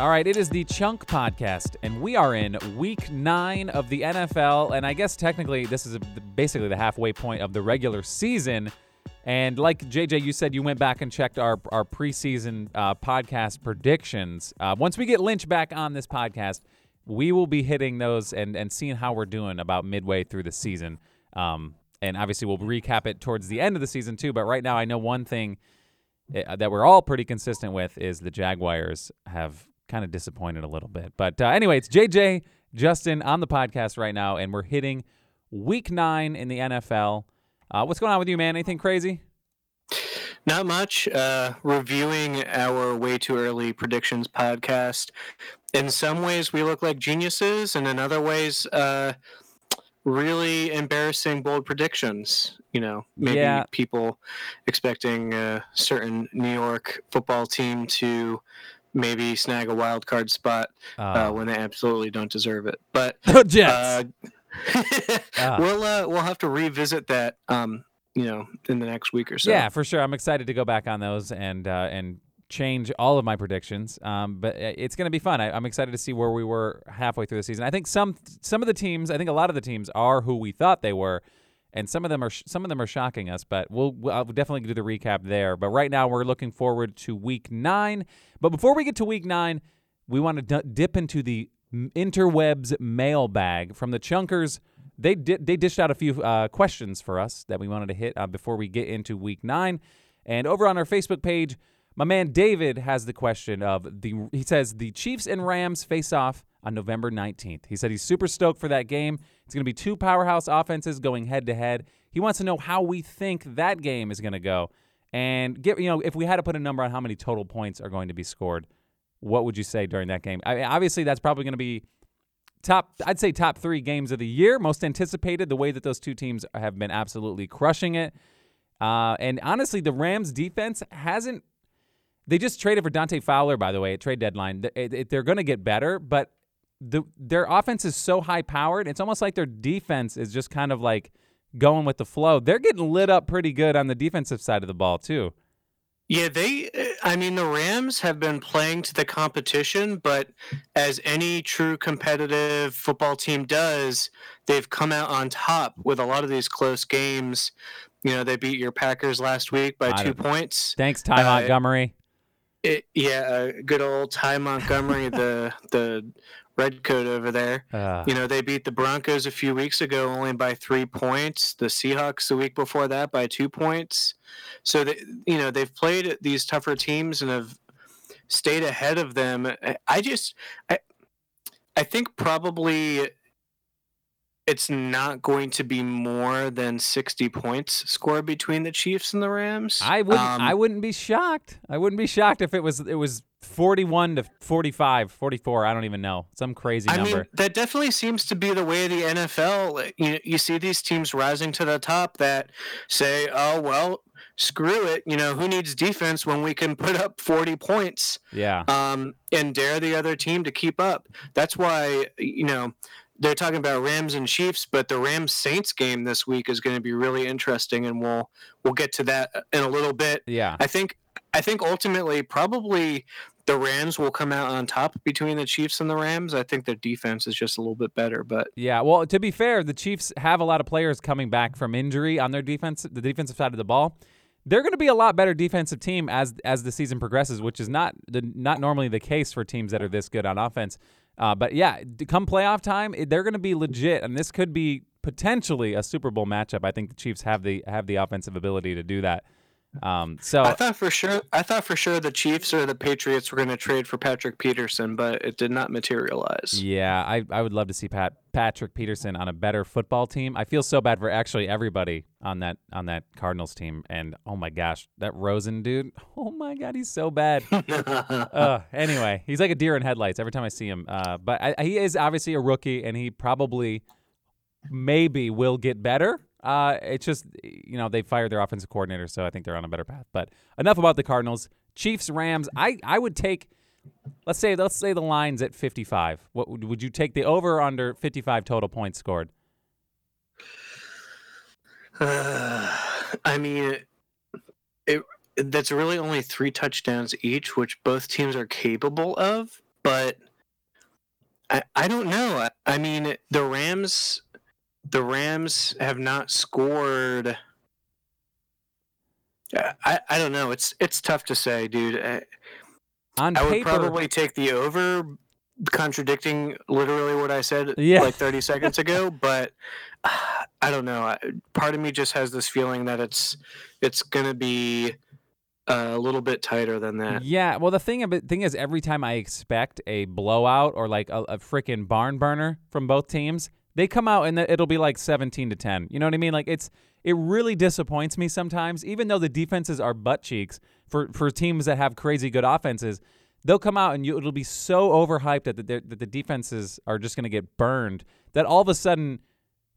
All right, it is the Chunk Podcast, and we are in week nine of the NFL. And I guess technically, this is basically the halfway point of the regular season. And like JJ, you said you went back and checked our, our preseason uh, podcast predictions. Uh, once we get Lynch back on this podcast, we will be hitting those and, and seeing how we're doing about midway through the season. Um, and obviously, we'll recap it towards the end of the season, too. But right now, I know one thing eh, that we're all pretty consistent with is the Jaguars have kind of disappointed a little bit. But uh, anyway, it's JJ Justin on the podcast right now, and we're hitting week nine in the NFL. Uh, what's going on with you, man? Anything crazy? Not much. Uh, reviewing our way too early predictions podcast. In some ways, we look like geniuses, and in other ways, uh, really embarrassing bold predictions. You know, maybe Yeah. people expecting a certain New York football team to maybe snag a wild card spot uh, Uh, when they absolutely don't deserve it. But Jets. uh, Ah. we'll uh, we'll have to revisit that. Um, you know, in the next week or so. Yeah, for sure. I'm excited to go back on those and uh, and change all of my predictions. Um, but it's going to be fun. I, I'm excited to see where we were halfway through the season. I think some some of the teams, I think a lot of the teams are who we thought they were, and some of them are sh- some of them are shocking us. But we'll, we'll I'll definitely do the recap there. But right now we're looking forward to week nine. But before we get to week nine, we want to d- dip into the interwebs mailbag from the chunkers. They di- they dished out a few uh, questions for us that we wanted to hit uh, before we get into week nine. And over on our Facebook page, my man David has the question of the. He says the Chiefs and Rams face off on November 19th. He said he's super stoked for that game. It's going to be two powerhouse offenses going head to head. He wants to know how we think that game is going to go, and get you know if we had to put a number on how many total points are going to be scored, what would you say during that game? I, obviously, that's probably going to be top I'd say top 3 games of the year, most anticipated the way that those two teams have been absolutely crushing it. Uh, and honestly, the Rams defense hasn't they just traded for Dante Fowler by the way at trade deadline. Th- it- it- They're going to get better, but the their offense is so high powered. It's almost like their defense is just kind of like going with the flow. They're getting lit up pretty good on the defensive side of the ball, too. Yeah, they. I mean, the Rams have been playing to the competition, but as any true competitive football team does, they've come out on top with a lot of these close games. You know, they beat your Packers last week by two points. Thanks, Ty Uh, Montgomery. It, yeah, uh, good old Ty Montgomery, the the red coat over there. Uh, You know, they beat the Broncos a few weeks ago only by three points. The Seahawks the week before that by two points. So they, you know, they've played these tougher teams and have stayed ahead of them. I- I just, I, I think probably it's not going to be more than sixty points scored between the Chiefs and the Rams. I wouldn't. Um, I wouldn't be shocked. I wouldn't be shocked if it was. It was forty-one to 45, 44. I don't even know. Some crazy I number. mean, that definitely seems to be the way the NFL. You, you see these teams rising to the top that say, oh, well, screw it. You know, who needs defense when we can put up 40 points yeah. um, and dare the other team to keep up? That's why, you know, they're talking about Rams and Chiefs, but the Rams Saints game this week is going to be really interesting, and we'll we'll get to that uh, in a little bit. Yeah. I think I think ultimately probably the Rams will come out on top between the Chiefs and the Rams. I think their defense is just a little bit better, but Yeah. Well, to be fair, the Chiefs have a lot of players coming back from injury on their defense, the defensive side of the ball. They're going to be a lot better defensive team as as the season progresses, which is not the not normally the case for teams that are this good on offense. Uh, but yeah, come playoff time, they're going to be legit, and this could be potentially a Super Bowl matchup. I think the Chiefs have the have the offensive ability to do that. Um, so I thought for sure I thought for sure the Chiefs or the Patriots were going to trade for Patrick Peterson, but it did not materialize. Yeah, I, I would love to see Pat Patrick Peterson on a better football team. I feel so bad for actually everybody on that on that Cardinals team. And oh my gosh, that Rosen dude. Oh my god, he's so bad. uh, anyway, he's like a deer in headlights every time I see him. Uh, but I, he is obviously a rookie, and he probably maybe will get better. Uh, it's just you know they fired their offensive coordinator, so I think they're on a better path. But enough about the Cardinals. Chiefs, Rams. I I would take. Let's say let's say the line's at 55. What would, would you take the over or under 55 total points scored? I mean, it that's really only three touchdowns each, which both teams are capable of. but I, I don't know. I, I mean, the Rams, the Rams have not scored. I, I don't know. It's it's tough to say, dude. I, On I would paper, probably take the over, contradicting literally what I said Yeah. like 30 seconds ago. But uh, I don't know. I, part of me just has this feeling that it's it's gonna be a little bit tighter than that. Yeah, well, the thing about thing is, every time I expect a blowout or like a, a freaking barn burner from both teams, they come out and it'll be like seventeen to ten. You know what I mean? Like it's it really disappoints me sometimes, even though the defenses are butt cheeks for for teams that have crazy good offenses. They'll come out and you, it'll be so overhyped that the, that the defenses are just going to get burned that all of a sudden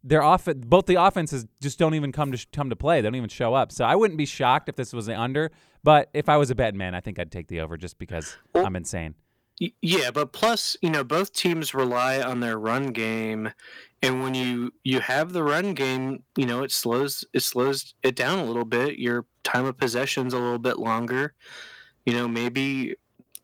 their off both the offenses just don't even come to sh- come to play. They don't even show up. So I wouldn't be shocked if this was the under, but if I was a betting man, I think I'd take the over just because Well- I'm insane. Yeah, but plus, you know, both teams rely on their run game, and when you you have the run game, you know, it slows it slows it down a little bit. Your time of possession's a little bit longer. You know, maybe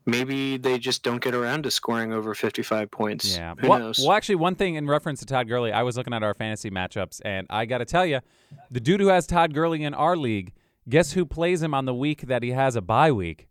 maybe they just don't get around to scoring over 55 points. Yeah. Who well, knows? well, actually, one thing in reference to Todd Gurley, I was looking at our fantasy matchups, and I got to tell you, the dude who has Todd Gurley in our league, guess who plays him on the week that he has a bye week?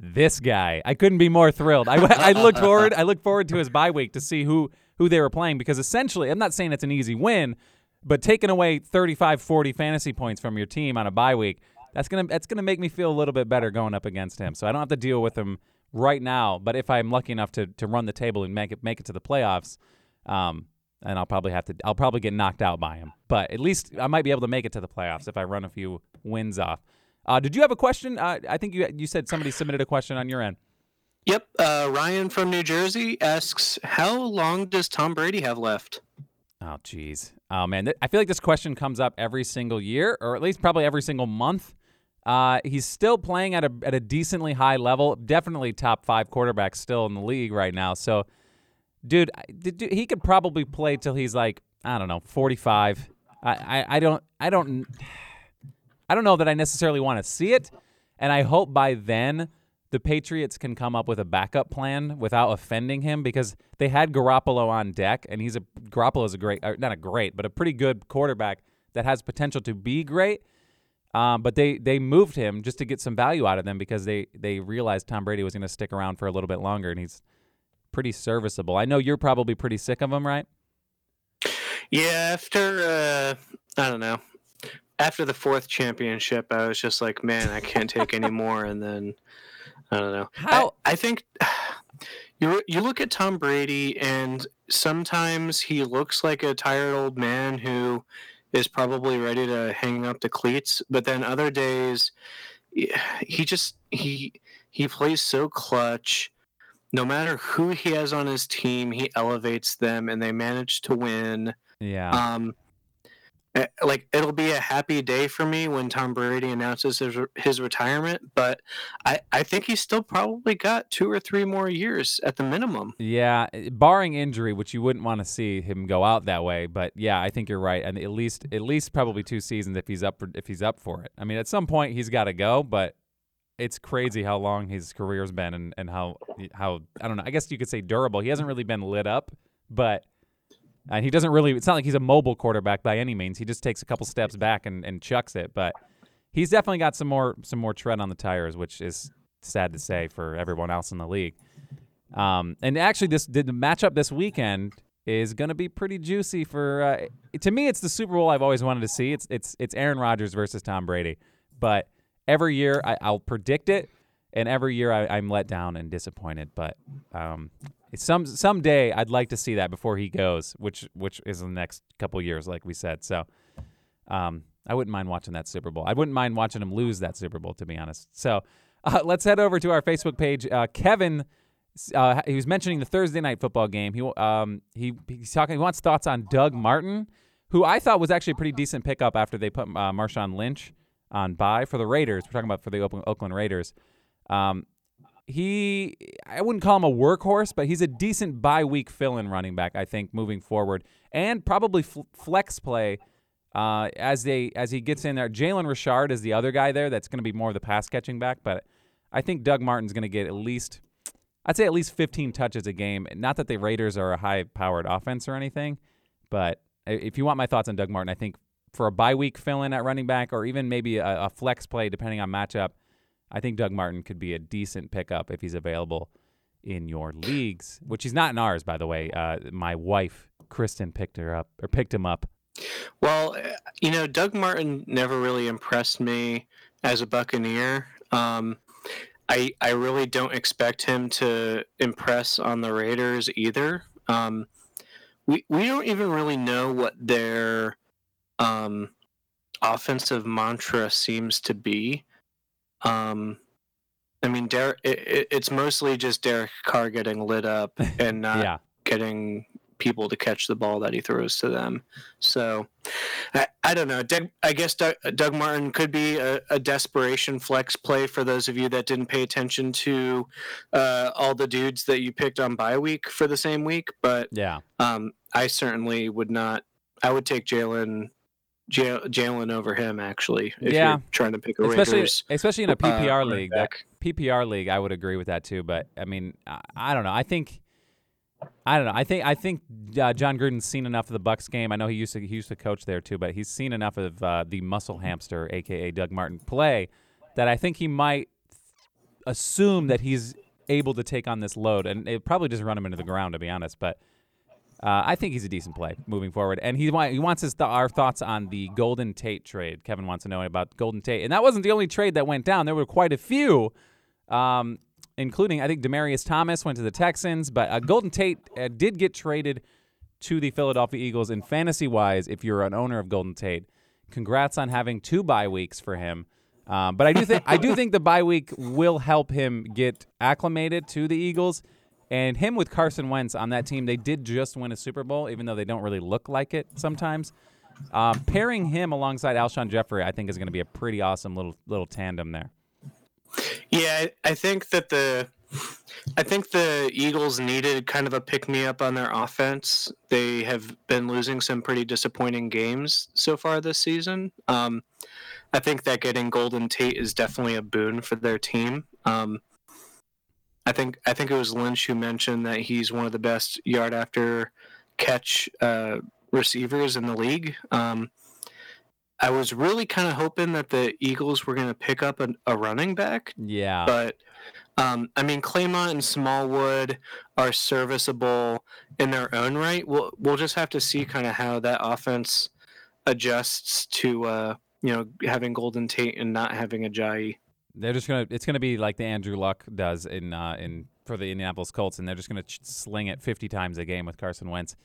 This guy. I couldn't be more thrilled. I, I look forward. I look forward to his bye week to see who who they were playing because essentially, I'm not saying it's an easy win, but taking away 35, 40 fantasy points from your team on a bye week, that's gonna that's gonna make me feel a little bit better going up against him. So I don't have to deal with him right now. But if I'm lucky enough to to run the table and make it make it to the playoffs, um, and I'll probably have to I'll probably get knocked out by him. But at least I might be able to make it to the playoffs if I run a few wins off. Uh, did you have a question? Uh, I think you you said somebody submitted a question on your end. Yep. Uh, Ryan from New Jersey asks, "How long does Tom Brady have left?" Oh, jeez. Oh, man. Th- I feel like this question comes up every single year, or at least probably every single month. Uh, he's still playing at a at a decently high level. Definitely top five quarterback still in the league right now. So, dude, dude- he could probably play till he's like I don't know, forty five. I, I I don't I don't I don't know that I necessarily want to see it, and I hope by then the Patriots can come up with a backup plan without offending him because they had Garoppolo on deck, and he's a Garoppolo's a great, uh, not a great, but a pretty good quarterback that has potential to be great. Um, but they they moved him just to get some value out of them because they they realized Tom Brady was going to stick around for a little bit longer, and he's pretty serviceable. I know you're probably pretty sick of him, right? Yeah, after uh, I don't know, after the fourth championship, I was just like, man, I can't take any more. And then I don't know. How- I, I think you you look at Tom Brady, and sometimes he looks like a tired old man who is probably ready to hang up the cleats. But then other days, he just he he plays so clutch. No matter who he has on his team, he elevates them, and they manage to win. Yeah. Um, like it'll be a happy day for me when Tom Brady announces his, his retirement, but I, I think he's still probably got two or three more years at the minimum. Yeah, eh, barring injury, which you wouldn't want to see him go out that way, but yeah, I think you're right. And at least at least probably two seasons if he's up for if he's up for it. I mean, at some point he's got to go, but it's crazy how long his career's been and, and how how I don't know. I guess you could say durable. He hasn't really been lit up, but and he doesn't really. It's not like he's a mobile quarterback by any means. He just takes a couple steps back and, and chucks it, but he's definitely got some more some more tread on the tires, which is sad to say for everyone else in the league. Um, and actually, this the matchup this weekend is going to be pretty juicy for. Uh, to me, it's the Super Bowl I've always wanted to see. It's it's it's Aaron Rodgers versus Tom Brady. But every year I, I'll predict it, and every year I, I'm let down and disappointed. But um, some someday I'd like to see that before he goes, which which is in the next couple years, like we said. So. Um, I wouldn't mind watching that Super Bowl. I wouldn't mind watching him lose that Super Bowl, to be honest. So uh, let's head over to our Facebook page. Uh, Kevin, uh, he was mentioning the Thursday night football game. He um he he's talking. He wants thoughts on Doug Martin, who I thought was actually a pretty decent pickup after they put uh, Marshawn Lynch on bye for the Raiders. We're talking about for the Oakland Raiders. Um, he I wouldn't call him a workhorse, but he's a decent bye week fill-in running back. I think moving forward, and probably fl- flex play uh, as they as he gets in there. Jalen Richard is the other guy there that's going to be more of the pass catching back, but I think Doug Martin's going to get at least I'd say at least 15 touches a game. Not that the Raiders are a high-powered offense or anything, but if you want my thoughts on Doug Martin, I think for a bye week fill in at running back or even maybe a, a, flex play depending on matchup, I think Doug Martin could be a decent pickup if he's available in your leagues, which he's not in ours, by the way. Uh, my wife, Kristen, picked her up or picked him up. Well, you know, Doug Martin never really impressed me as a Buccaneer. Um, I I really don't expect him to impress on the Raiders either. Um, we we don't even really know what their um, offensive mantra seems to be. Um, I mean, Derek, it, it's mostly just Derek Carr getting lit up and not yeah. getting people to catch the ball that he throws to them. So I, I don't know. Doug, I guess Doug, Doug, Martin could be a, a, desperation flex play for those of you that didn't pay attention to uh, all the dudes that you picked on bye week for the same week. But yeah, um, I certainly would not. I would take Jalen Jalen over him actually. If yeah, you're trying to pick a especially Raiders, especially in a PPR uh, league. That PPR league, I would agree with that too. But I mean, I, I don't know. I think. I don't know. I think I think uh, Jon Gruden's seen enough of the Bucks game. I know he used to he used to coach there too, but he's seen enough of uh, the muscle hamster, aka Doug Martin, play that I think he might assume that he's able to take on this load, and it probably just run him into the ground, to be honest. But uh, I think he's a decent play moving forward, and he he wants his th- our thoughts on the Golden Tate trade. Kevin wants to know about Golden Tate, and that wasn't the only trade that went down. There were quite a few, um, including I think Demaryius Thomas went to the Texans, but uh, Golden Tate uh, did get traded to the Philadelphia Eagles. In fantasy wise, if you're an owner of Golden Tate, congrats on having two bye weeks for him. Um, but I do think I do think the bye week will help him get acclimated to the Eagles and him with Carson Wentz on that team, they did just win a Super Bowl, even though they don't really look like it sometimes. Um, pairing him alongside Alshon Jeffery, I think, is going to be a pretty awesome little little tandem there. Yeah, I think that the I think the Eagles needed kind of a pick me up on their offense. They have been losing some pretty disappointing games so far this season. Um, I think that getting Golden Tate is definitely a boon for their team. Um, I think I think it was Lynch who mentioned that he's one of the best yard after catch uh, receivers in the league. Um, I was really kind of hoping that the Eagles were going to pick up a, a, running back. Yeah, but um, I mean Clement and Smallwood are serviceable in their own right. We'll we'll just have to see kind of how that offense adjusts to uh, you know having Golden Tate and not having a Ajayi. They're just gonna. It's gonna be like the Andrew Luck does in uh, in for the Indianapolis Colts, and they're just gonna ch- sling it 50 times a game with Carson Wentz,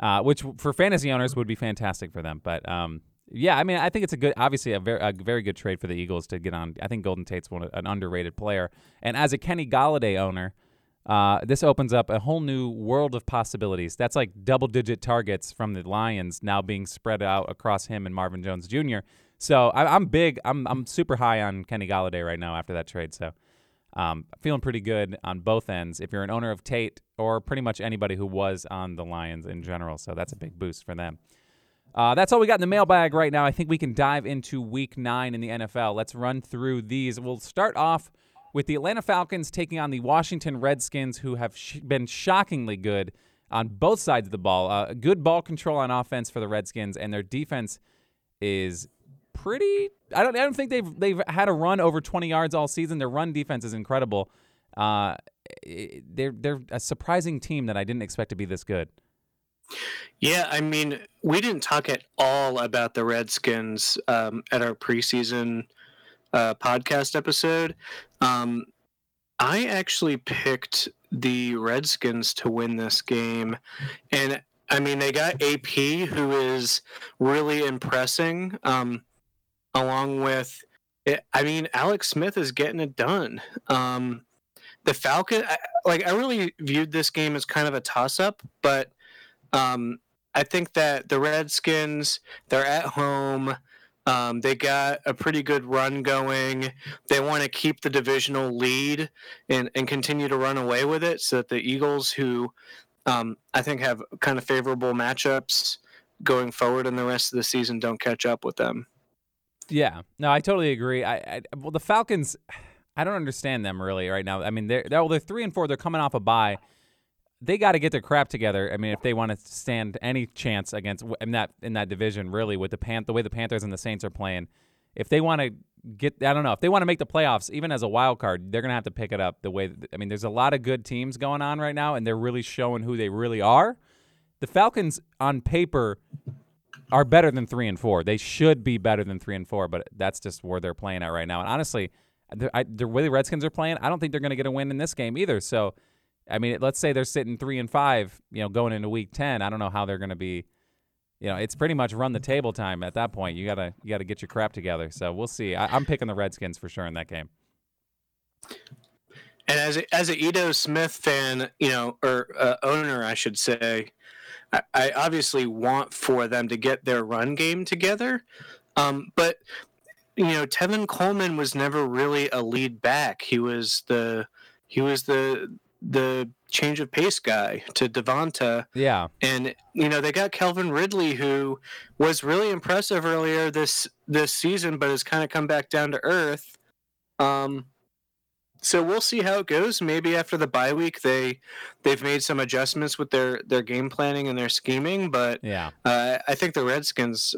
uh, which for fantasy owners would be fantastic for them. But um, yeah, I mean, I think it's a good, obviously a very a very good trade for the Eagles to get on. I think Golden Tate's one an underrated player, and as a Kenny Golladay owner. Uh, this opens up a whole new world of possibilities. That's like double digit targets from the Lions now being spread out across him and Marvin Jones Jr. So I, am big. I'm I'm super high on Kenny Golladay right now after that trade. So um, feeling pretty good on both ends. If you're an owner of Tate or pretty much anybody who was on the Lions in general, so that's a big boost for them. Uh, that's all we got in the mailbag right now. I think we can dive into Week Nine in the NFL. Let's run through these. We'll start off with the Atlanta Falcons taking on the Washington Redskins, who have sh- been shockingly good on both sides of the ball. Uh, good ball control on offense for the Redskins, and their defense is pretty. I don't. I don't think they've they've had a run over 20 yards all season. Their run defense is incredible. Uh, they're they're a surprising team that I didn't expect to be this good. Yeah, I mean, we didn't talk at all about the Redskins um, at our preseason uh, podcast episode. Um, I actually picked the Redskins to win this game, and I mean, they got AP, who is really impressing. Um, along with, it, I mean, Alex Smith is getting it done. Um, the Falcon, I, like, I really viewed this game as kind of a toss up, but um, I think that the Redskins, they're at home. Um, they got a pretty good run going. They want to keep the divisional lead and, and continue to run away with it so that the Eagles, who um, I think have kind of favorable matchups going forward in the rest of the season, don't catch up with them. Yeah, no, I totally agree. I, I well, the Falcons. I don't understand them really right now. I mean, they're they're, well, they're three and four. They're coming off a bye. They got to get their crap together. I mean, if they want to stand any chance against in that in that division, really, with the pan the way the Panthers and the Saints are playing, if they want to get, I don't know, if they want to make the playoffs, even as a wild card, they're gonna have to pick it up the way. I mean, there's a lot of good teams going on right now, and they're really showing who they really are. The Falcons, on paper, are better than three and four. They should be better than three and four, but that's just where they're playing at right now. And honestly, the, I, the way the Redskins are playing, I don't think they're going to get a win in this game either. So, I mean, let's say they're sitting three and five, you know, going into week ten. I don't know how they're going to be. You know, it's pretty much run the table time at that point. You gotta you gotta get your crap together. So we'll see. I, I'm picking the Redskins for sure in that game. And as a, as a Ito Smith fan, you know, or uh, owner, I should say, I, I, obviously want for them to get their run game together. Um, but you know, Tevin Coleman was never really a lead back. He was the he was the the change of pace guy to Devonta. Yeah. And you know, they got Calvin Ridley who was really impressive earlier this this season but has kind of come back down to earth. Um so we'll see how it goes. Maybe after the bye week, they they've made some adjustments with their their game planning and their scheming. But yeah, uh, I think the Redskins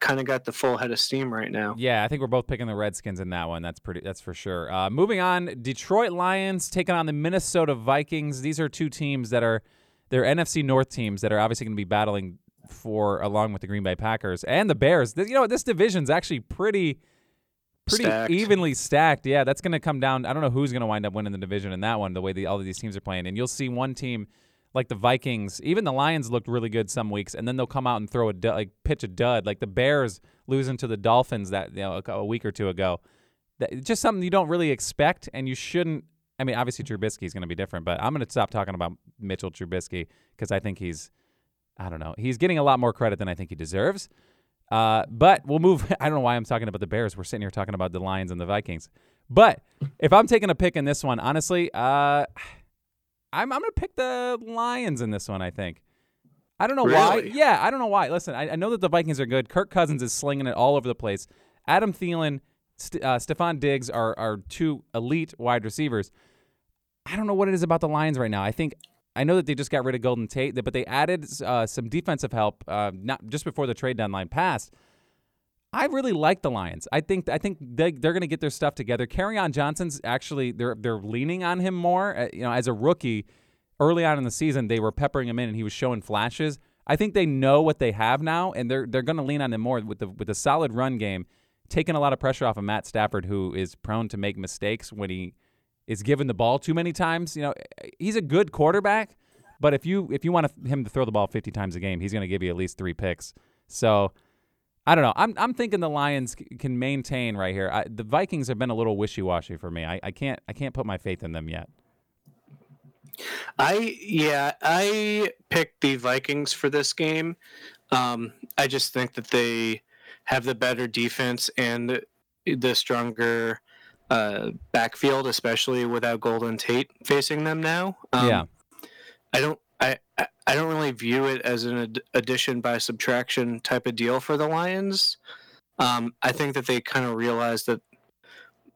kind of got the full head of steam right now. Yeah, I think we're both picking the Redskins in that one. That's pretty. That's for sure. Uh, moving on, Detroit Lions taking on the Minnesota Vikings. These are two teams that are they're NFC North teams that are obviously going to be battling for along with the Green Bay Packers and the Bears. You know, this division's actually pretty pretty stacked. evenly stacked. Yeah, that's going to come down. I don't know who's going to wind up winning the division in that one. The way the, all of these teams are playing, and you'll see one team like the Vikings, even the Lions looked really good some weeks, and then they'll come out and throw a like pitch a dud, like the Bears losing to the Dolphins that you know a, a week or two ago. That, just something you don't really expect, and you shouldn't. I mean, obviously Trubisky is going to be different, but I'm going to stop talking about Mitchell Trubisky because I think he's, I don't know, he's getting a lot more credit than I think he deserves. Uh, but we'll move. I don't know why I'm talking about the Bears. We're sitting here talking about the Lions and the Vikings. But if I'm taking a pick in this one, honestly, uh, I'm I'm gonna pick the Lions in this one. I think. I don't know really? why. Yeah, I don't know why. Listen, I, I, know that the Vikings are good. Kirk Cousins is slinging it all over the place. Adam Thielen, St- uh, Stefon Diggs are are two elite wide receivers. I don't know what it is about the Lions right now. I think I know that they just got rid of Golden Tate, but they added uh, some defensive help uh, not just before the trade deadline passed. I really like the Lions. I think I think they, they're going to get their stuff together. Kerryon Johnson's actually they're they're leaning on him more. Uh, you know, as a rookie, early on in the season, they were peppering him in, and he was showing flashes. I think they know what they have now, and they're they're going to lean on him more with the with a solid run game, taking a lot of pressure off of Matt Stafford, who is prone to make mistakes when he is given the ball too many times. You know, he's a good quarterback, but if you if you want him to throw the ball 50 times a game, he's going to give you at least three picks. So I don't know. I'm I'm thinking the Lions can maintain right here. I, the Vikings have been a little wishy washy for me. I, I can't I can't put my faith in them yet. I yeah I picked the Vikings for this game. Um, I just think that they have the better defense and the stronger uh, backfield, especially without Golden Tate facing them now. Um, yeah, I don't. I, I don't really view it as an ad- addition by subtraction type of deal for the Lions. Um, I think that they kind of realized that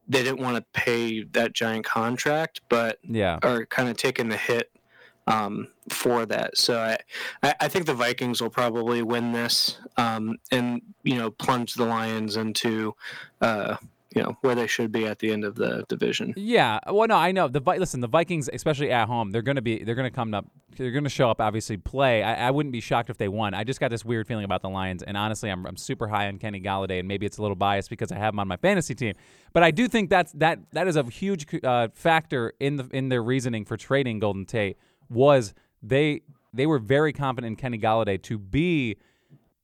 they didn't want to pay that giant contract, but yeah, are kind of taking the hit um, for that. So I, I think the Vikings will probably win this um, and you know plunge the Lions into uh, you know where they should be at the end of the division. Yeah, well, no, I know the listen. The Vikings, especially at home, they're to be they're to come up. They're to show up. Obviously, play. I, I, wouldn't be shocked if they won. I just got this weird feeling about the Lions, and honestly, I'm, I'm super high on Kenny Golladay, and maybe it's a little biased because I have him on my fantasy team. But I do think that's that that is a huge uh, factor in the in their reasoning for trading Golden Tate was they they were very confident in Kenny Golladay to be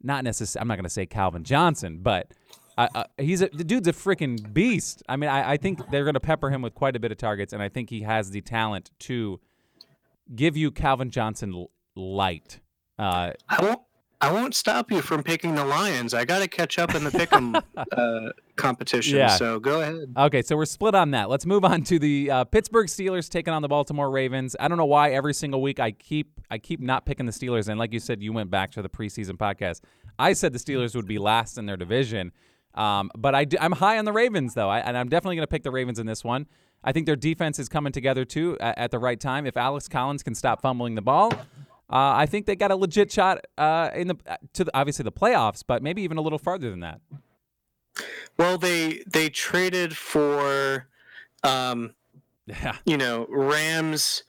not necessarily. I'm not going to say Calvin Johnson, but uh, he's a, the dude's a freaking beast. I mean, I, I think they're going to pepper him with quite a bit of targets, and I think he has the talent to give you Calvin Johnson light. Uh, I won't. I won't stop you from picking the Lions. I got to catch up in the pick'em uh, competition. Yeah. So go ahead. Okay, so we're split on that. Let's move on to the uh, Pittsburgh Steelers taking on the Baltimore Ravens. I don't know why every single week I keep I keep not picking the Steelers, and like you said, you went back to the preseason podcast. I said the Steelers would be last in their division. Um, but I am high on the Ravens though, I, and I'm definitely going to pick the Ravens in this one. I think their defense is coming together too at, at the right time. If Alex Collins can stop fumbling the ball, uh, I think they got a legit shot uh, in the to the, obviously the playoffs, but maybe even a little farther than that. Well, they they traded for, um, Yeah. you know, Rams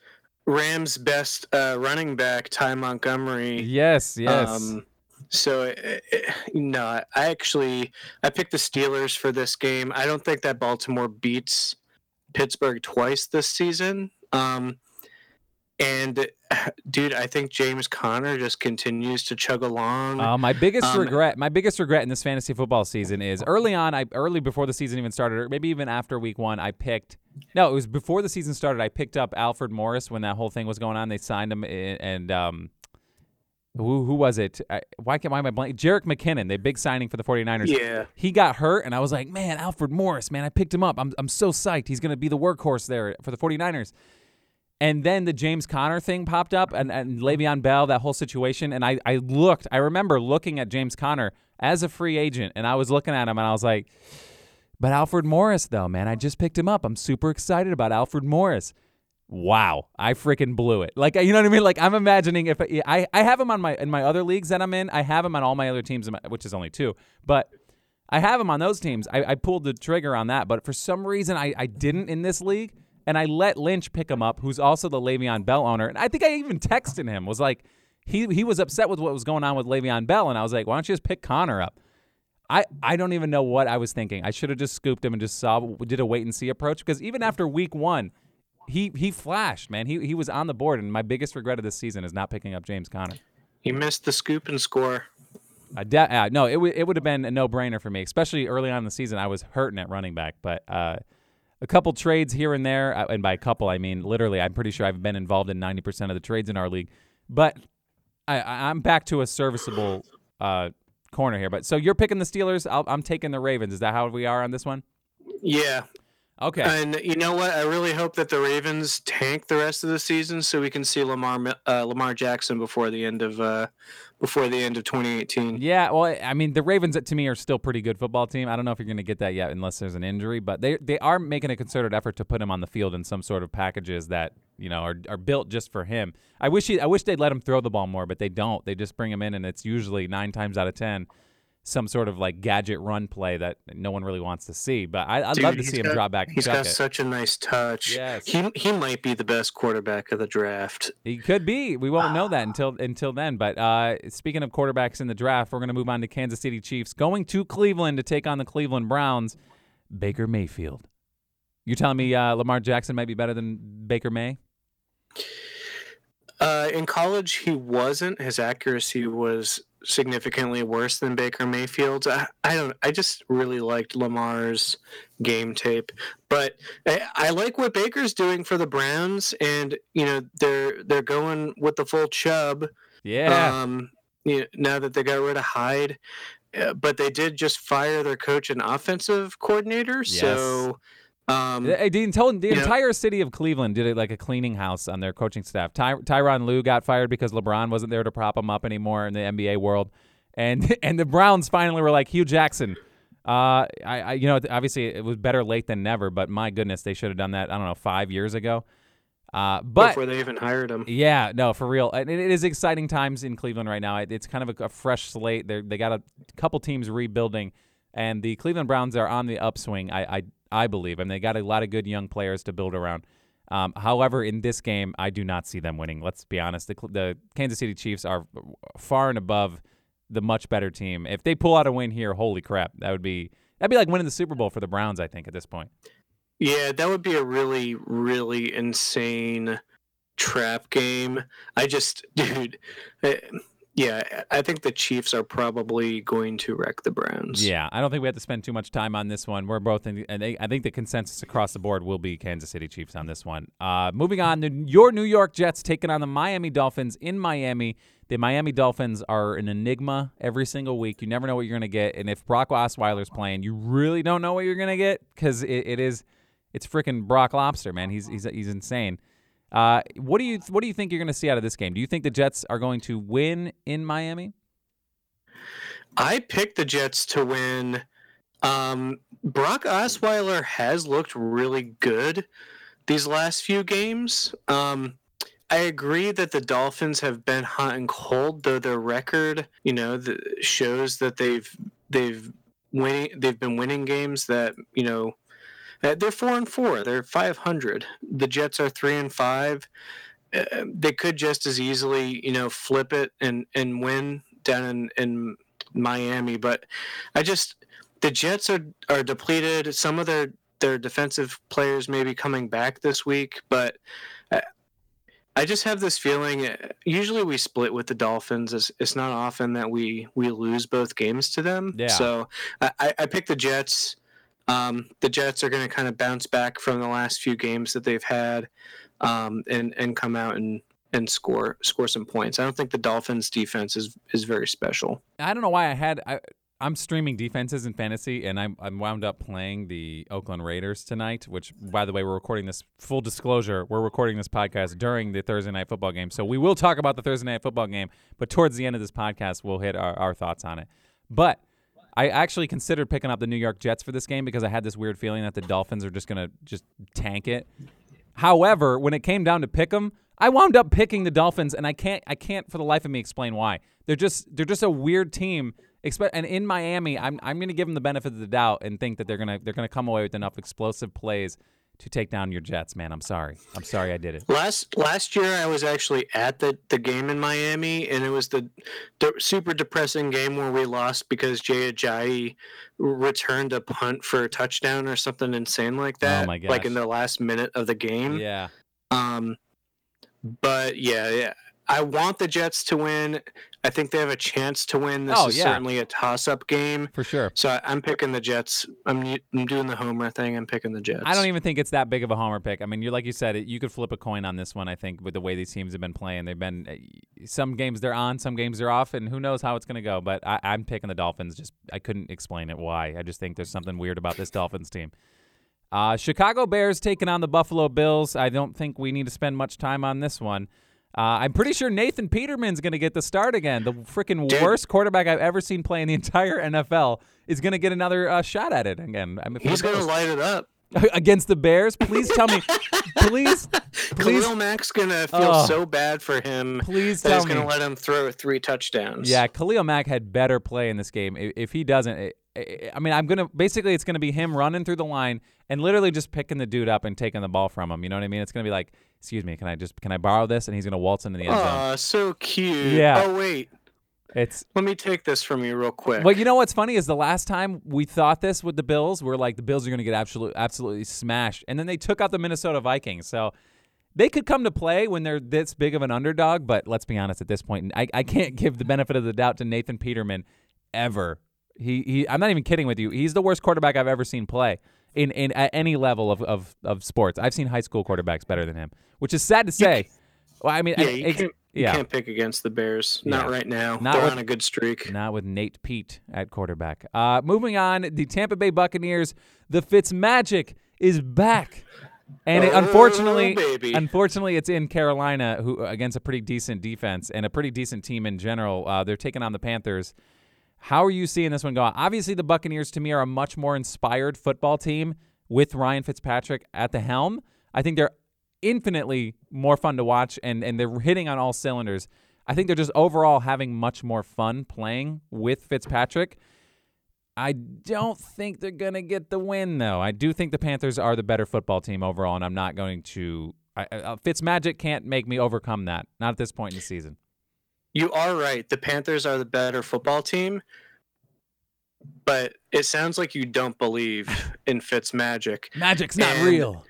Rams best uh, running back Ty Montgomery. Yes. Yes. Um, so eh, eh, no, I actually I picked the Steelers for this game. I don't think that Baltimore beats Pittsburgh twice this season. Um, and dude, I think James Conner just continues to chug along. Uh, my biggest Um, regret, my biggest regret in this fantasy football season is early on. I early before the season even started, or maybe even after week one, I picked. No, it was before the season started. I picked up Alfred Morris when that whole thing was going on. They signed him, and um, who who was it? I, why can't why am I blank? Jerick McKinnon, the big signing for the 49ers. yeah, He got hurt, and I was like, man, Alfred Morris, man, I picked him up. I'm, I'm so psyched. He's going to be the workhorse there for the 49ers. And then the James Conner thing popped up and, and Le'Veon Bell, that whole situation. And I, I looked, I remember looking at James Conner as a free agent, and I was looking at him and I was like, but Alfred Morris, though, man, I just picked him up. I'm super excited about Alfred Morris. Wow, I freaking blew it. Like you know what I mean? Like I'm imagining if I I have him on my in my other leagues that I'm in. I have him on all my other teams, which is only two. But I have him on those teams. I, I pulled the trigger on that, but for some reason I, I didn't in this league, and I let Lynch pick him up, who's also the Le'Veon Bell owner. And I think I even texted him was like, he he was upset with what was going on with Le'Veon Bell, and I was like, why don't you just pick Conner up? I, I don't even know what I was thinking. I should have just scooped him and just saw did a wait and see approach because even after week one, he he flashed man. He he was on the board, and my biggest regret of this season is not picking up James Conner. he missed the scoop and score. I de- uh, no, it, w- it would have been a no brainer for me, especially early on in the season. I was hurting at running back, but uh, a couple trades here and there, uh, and by a couple I mean literally. I'm pretty sure I've been involved in 90% of the trades in our league, but I, I- I'm back to a serviceable uh, corner here. But so you're picking the Steelers. I'll, I'm taking the Ravens. Is that how we are on this one? Yeah, Okay. and you know what? I really hope that the Ravens tank the rest of the season so we can see Lamar uh, Lamar Jackson before the end of uh, before the end of 2018. Yeah, well, I mean, the Ravens to me are still pretty good football team. I don't know if you're going to get that yet unless there's an injury, but they they are making a concerted effort to put him on the field in some sort of packages that you know are, are built just for him. I wish he, I wish they'd let him throw the ball more, but they don't. They just bring him in, and it's usually nine times out of ten some sort of like gadget run play that no one really wants to see. But I, I'd Dude, love to see him got- drop back He's got it. such a nice touch. Yes. He he might be the best quarterback of the draft. He could be. We won't know that until until then. But uh, speaking of quarterbacks in the draft, we're going to move on to Kansas City Chiefs going to Cleveland to take on the Cleveland Browns. Baker Mayfield. You're telling me uh, Lamar Jackson might be better than Baker May? Uh, in college, he wasn't. His accuracy was significantly worse than Baker Mayfield's. I, I don't. I just really liked Lamar's game tape, but I, I like what Baker's doing for the Browns, and you know they're they're going with the full Chubb. Yeah. Um, you know, now that they got rid of Hyde, uh, but they did just fire their coach and offensive coordinator. So, um, Hey, the, entire, the you know- city of Cleveland did it like a cleaning house on their coaching staff. Ty, Tyronn Lue got fired because LeBron wasn't there to prop him up anymore in the NBA world, and and the Browns finally were like Hue Jackson. Uh, I, I you know obviously it was better late than never, but my goodness, they should have done that. I don't know five years ago. Uh, but before they even hired him. yeah, no, for real. And it it is exciting times in Cleveland right now. It- It's kind of a, a fresh slate. They they got a couple teams rebuilding, and the Cleveland Browns are on the upswing. I I, I believe, I and they got a lot of good young players to build around. Um, however, in this game, I do not see them winning. Let's be honest. The, the Kansas City Chiefs are far and above the much better team. If they pull out a win here, holy crap, that would be that'd be like winning the Super Bowl for the Browns. I think at this point. Yeah, that would be a really, really insane trap game. I just, dude, uh, yeah, I think the Chiefs are probably going to wreck the Browns. Yeah, I don't think we have to spend too much time on this one. We're both in, and I think the consensus across the board will be Kansas City Chiefs on this one. Uh, moving on, your New York Jets taking on the Miami Dolphins in Miami. The Miami Dolphins are an enigma every single week. You never know what you're going to get, and if Brock Osweiler's playing, you really don't know what you're going to get because it, it is, it's freaking Brock Lobster, man. He's he's he's insane. Uh, what do you what do you think you're going to see out of this game? Do you think the Jets are going to win in Miami? I picked the Jets to win Um, Brock Osweiler has looked really good these last few games. Um, I agree that the Dolphins have been hot and cold, though their record, you know, the, shows that they've they've winning they've been winning games that you know uh, they're four and four, they're five hundred. The Jets are three and five. Uh, they could just as easily, you know, flip it and and win down in, in Miami, but I just the Jets are are depleted. Some of their their defensive players may be coming back this week, but I just have this feeling. Uh, usually, we split with the Dolphins. It's, it's not often that we we lose both games to them. Yeah. So I, I picked the Jets. Um, the Jets are going to kind of bounce back from the last few games that they've had, um, and and come out and and score score some points. I don't think the Dolphins' defense is is very special. I don't know why I had. I, I'm streaming defenses in fantasy, and I'm I'm wound up playing the Oakland Raiders tonight. Which, by the way, we're recording this. Full disclosure: we're recording this podcast during the Thursday night football game, so we will talk about the Thursday night football game. But towards the end of this podcast, we'll hit our, our thoughts on it. But I actually considered picking up the New York Jets for this game because I had this weird feeling that the Dolphins are just gonna just tank it. However, when it came down to pick them, I wound up picking the Dolphins, and I can't I can't for the life of me explain why. They're just they're just a weird team and in Miami, I'm I'm going to give them the benefit of the doubt and think that they're gonna they're gonna come away with enough explosive plays to take down your Jets. Man, I'm sorry. I'm sorry I did it. Last last year, I was actually at the the game in Miami, and it was the, the super depressing game where we lost because Jay Ajayi returned a punt for a touchdown or something insane like that. Oh my gosh. Like in the last minute of the game. Yeah. Um. But yeah, yeah. I want the Jets to win. I think they have a chance to win. This oh, is yeah. certainly a toss-up game for sure. So I, am picking the Jets. I'm, I'm doing the homer thing. I'm picking the Jets. I don't even think it's that big of a homer pick. I mean, you're like you said, you could flip a coin on this one. I think with the way these teams have been playing, they've been eh, some games they're on, some games they're off, and who knows how it's going to go. But I, I'm picking the Dolphins. Just I couldn't explain it why. I just think there's something weird about this Dolphins team. Uh, Chicago Bears taking on the Buffalo Bills. I don't think we need to spend much time on this one. Uh, I'm pretty sure Nathan Peterman's going to get the start again. The freaking worst quarterback I've ever seen play in the entire NFL is going to get another uh, shot at it again. I mean, He's going to light it up against the Bears. Please tell me, please, please. Khalil Mack's going to feel oh, so bad for him. Please that tell he's me. going to let him throw three touchdowns. Yeah, Khalil Mack had better play in this game. If he doesn't, I mean, I'm gonna basically it's gonna be him running through the line and literally just picking the dude up and taking the ball from him. You know what I mean? It's gonna be like, excuse me, can I just can I borrow this? And he's gonna waltz into the end zone. Aw, so cute. Yeah. Oh wait. It's let me take this from you real quick. Well, you know what's funny is the last time we thought this with the Bills, we're like the Bills are going to get absolutely absolutely smashed, and then they took out the Minnesota Vikings. So they could come to play when they're this big of an underdog. But let's be honest, at this point, I, I can't give the benefit of the doubt to Nathan Peterman ever he, he I'm not even kidding with you. He's the worst quarterback I've ever seen play in, in at any level of, of, of sports. I've seen high school quarterbacks better than him, which is sad to say. Well, I mean, yeah, I, you, can't, you can't pick against the Bears. Not Yeah. right now. Not They're with- on a good streak. Not with Nate Pete at quarterback. Uh, moving on, the Tampa Bay Buccaneers, the Fitz Magic is back. And it, Oh, unfortunately, unfortunately, it's in Carolina, who against a pretty decent defense and a pretty decent team in general. Uh, they're taking on the Panthers. How are you seeing this one go? Obviously, the Buccaneers to me are a much more inspired football team with Ryan Fitzpatrick at the helm. I think they're infinitely more fun to watch, and and they're hitting on all cylinders. I think they're just overall having much more fun playing with Fitzpatrick. I don't think they're going to get the win, though. I do think the Panthers are the better football team overall, and I'm not going to. I, uh, Fitzmagic can't make me overcome that. Not at this point in the season. You are right. The Panthers are the better football team, but it sounds like you don't believe in Fitz magic. Magic's not And- real.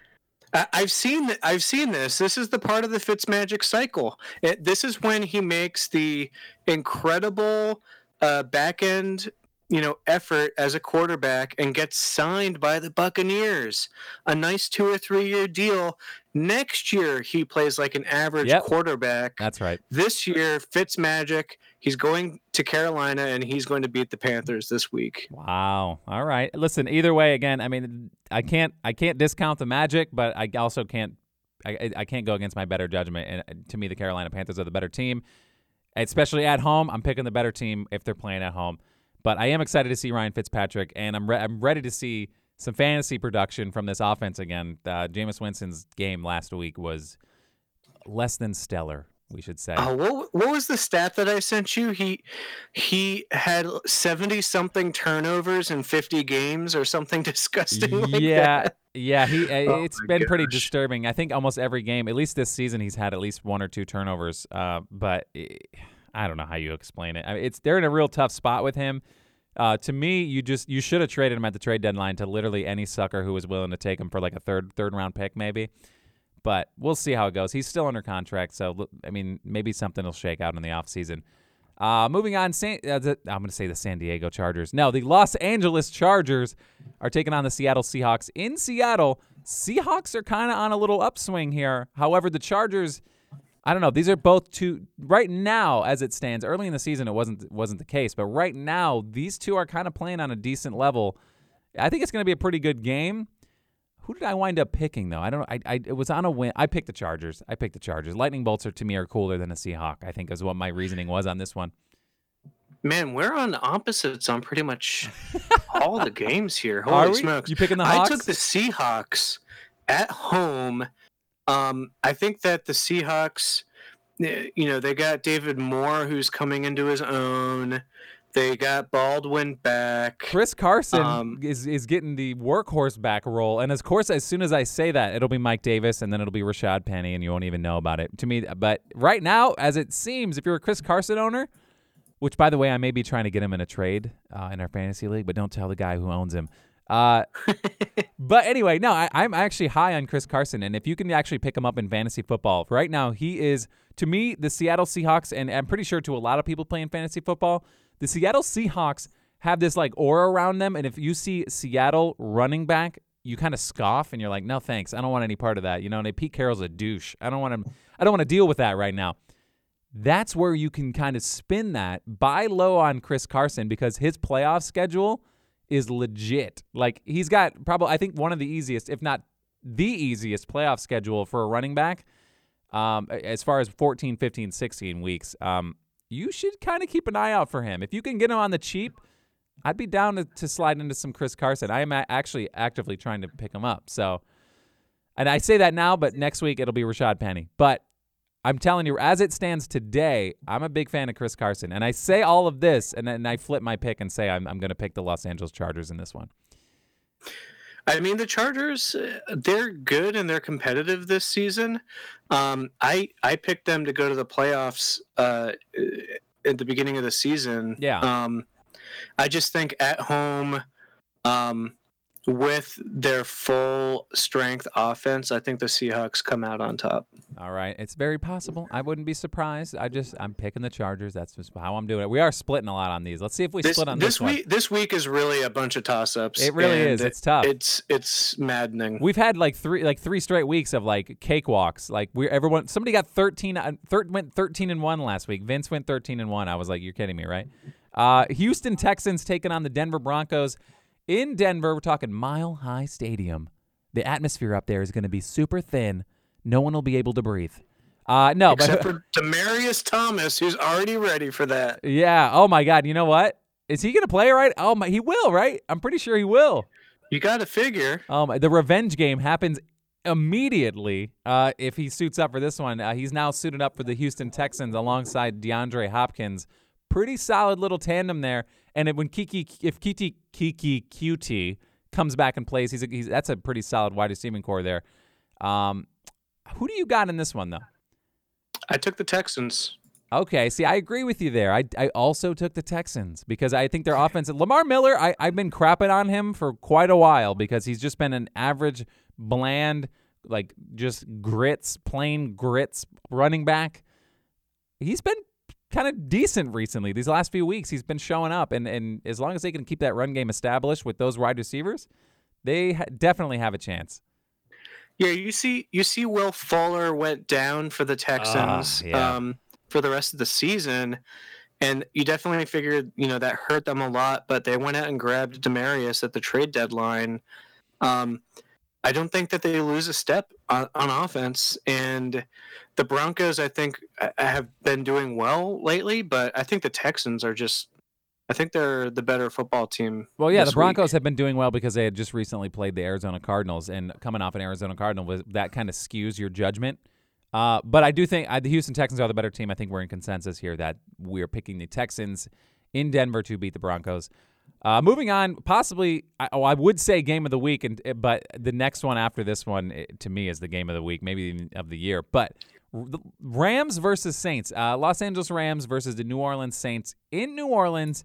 I- I've seen I've seen this. This is the part of the Fitz magic cycle. It, this is when he makes the incredible uh, back end, you know, effort as a quarterback and gets signed by the Buccaneers. A nice two or three year deal. Next year he plays like an average Yep. quarterback. That's right. This year, Fitz magic. He's going to Carolina and he's going to beat the Panthers this week. Wow. All right. Listen, either way, again, I mean, I can't, I can't discount the Magic, but I also can't, I, I- can't go against my better judgment. And uh, to me, the Carolina Panthers are the better team, especially at home. I'm picking the better team if they're playing at home. But I am excited to see Ryan Fitzpatrick, and I'm re- I'm ready to see some fantasy production from this offense again. Uh, Jameis Winston's game last week was less than stellar we should say. Oh, what what was the stat that I sent you? He he had seventy something turnovers in fifty games or something disgusting. Like yeah, that. yeah. He Oh it's been pretty disturbing. I think almost every game, at least this season, he's had at least one or two turnovers. Uh, but eh, I don't know how you explain it. I mean, it's they're in a real tough spot with him. Uh, to me, you just you should have traded him at the trade deadline to literally any sucker who was willing to take him for like a third third round pick, maybe. But we'll see how it goes. He's still under contract, so I mean, maybe something will shake out in the offseason. Uh, moving on, San, uh, the, I'm going to say the San Diego Chargers. No, the Los Angeles Chargers are taking on the Seattle Seahawks in Seattle. Seahawks are kind of on a little upswing here. However, the Chargers, I don't know. These are both two right now, as it stands. Early in the season, it wasn't wasn't the case, but right now, these two are kind of playing on a decent level. I think it's going to be a pretty good game. Who did I wind up picking though? I don't know. I, I it was on a win. I picked the Chargers. I picked the Chargers. Lightning bolts are to me are cooler than a Seahawk. I think is what my reasoning was on this one. Man, we're on opposites on pretty much all the games here. Holy smokes! You picking the I took the Seahawks at home. Um, I think that the Seahawks, eh, you know, they got David Moore who's coming into his own. They got Baldwin back. Chris Carson Um, is is getting the workhorse back role, and of course, as soon as I say that, it'll be Mike Davis, and then it'll be Rashaad Penny, and you won't even know about it. To me, but right now, as it seems, if you're a Chris Carson owner, which by the way, I may be trying to get him in a trade uh, in our fantasy league, but don't tell the guy who owns him. Uh, but anyway, no, I, I'm actually high on Chris Carson, and if you can actually pick him up in fantasy football right now, he is to me the Seattle Seahawks, and I'm pretty sure to a lot of people playing fantasy football, the Seattle Seahawks have this like aura around them, and if you see Seattle running back, you kind of scoff and you're like, no thanks, I don't want any part of that. You know, and Pete Carroll's a douche. I don't want to. I don't want to deal with that right now that's where you can kind of spin that buy low on Chris Carson because his playoff schedule is legit. Like he's got probably I think one of the easiest, if not the easiest playoff schedule for a running back. Um, as far as 14, 15, 16 weeks. Um, you should kind of keep an eye out for him. If you can get him on the cheap, I'd be down to, to slide into some Chris Carson. I am a- actually actively trying to pick him up. So, and I say that now, but next week it'll be Rashaad Penny. But I'm telling you, as it stands today, I'm a big fan of Chris Carson. And I say all of this, and then I flip my pick and say I'm, I'm going to pick the Los Angeles Chargers in this one. I mean, the Chargers, uh, they're good and they're competitive this season. Um, I I picked them to go to the playoffs uh, at the beginning of the season. Yeah. Um, I just think at home, um, with their full strength offense, I think the Seahawks come out on top. All right. It's very possible. I wouldn't be surprised. I just, I'm picking the Chargers. That's just how I'm doing it. We are splitting a lot on these. Let's see if we This, split on this, this one. week, this week is really a bunch of toss-ups. It really is. It's tough. It's it's maddening. We've had like three like three straight weeks of like cakewalks. Like we everyone somebody got 13 uh, thir- went 13 and 1 last week. Vince went 13 and 1. I was like you're kidding me, right? Uh Houston Texans taking on the Denver Broncos in Denver. We're talking Mile High Stadium. The atmosphere up there is going to be super thin. No one will be able to breathe. Uh no, Except but for Demaryius Thomas, who's already ready for that. yeah, oh my god, you know what? Is he going to play right? Oh my, he will, right? I'm pretty sure he will. You got to figure. Um, the revenge game happens immediately uh, if he suits up for this one. Uh, he's now suited up for the Houston Texans alongside DeAndre Hopkins. Pretty solid little tandem there. And it, when Keke, if Keke Keke Coutee comes back and plays, he's, a, he's that's a pretty solid wide receiving core there. Um, who do you got in this one though? I took the Texans. Okay, see, I agree with you there. I, I also took the Texans because I think their offense. Lamar Miller, I, I've been crapping on him for quite a while because he's just been an average, bland, like just grits, plain grits running back. He's been kind of decent recently. These last few weeks, he's been showing up, and, and as long as they can keep that run game established with those wide receivers, they ha- definitely have a chance. Yeah, you see, you see, Will Fuller went down for the Texans yeah. um, for the rest of the season, and you definitely figured, you know, that hurt them a lot. But they went out and grabbed Demaryius at the trade deadline. Um, I don't think that they lose a step on, on offense, and the Broncos, I think, have been doing well lately. But I think the Texans are just I think they're the better football team. Well, yeah, the Broncos week. have been doing well because they had just recently played the Arizona Cardinals, and coming off an Arizona Cardinal, that kind of skews your judgment. Uh, but I do think uh, the Houston Texans are the better team. I think we're in consensus here that we're picking the Texans in Denver to beat the Broncos. Uh, moving on, possibly, I, oh, I would say game of the week, and but the next one after this one eh, to me is the game of the week, maybe of the year. But Rams versus Saints, uh, Los Angeles Rams versus the New Orleans Saints in New Orleans.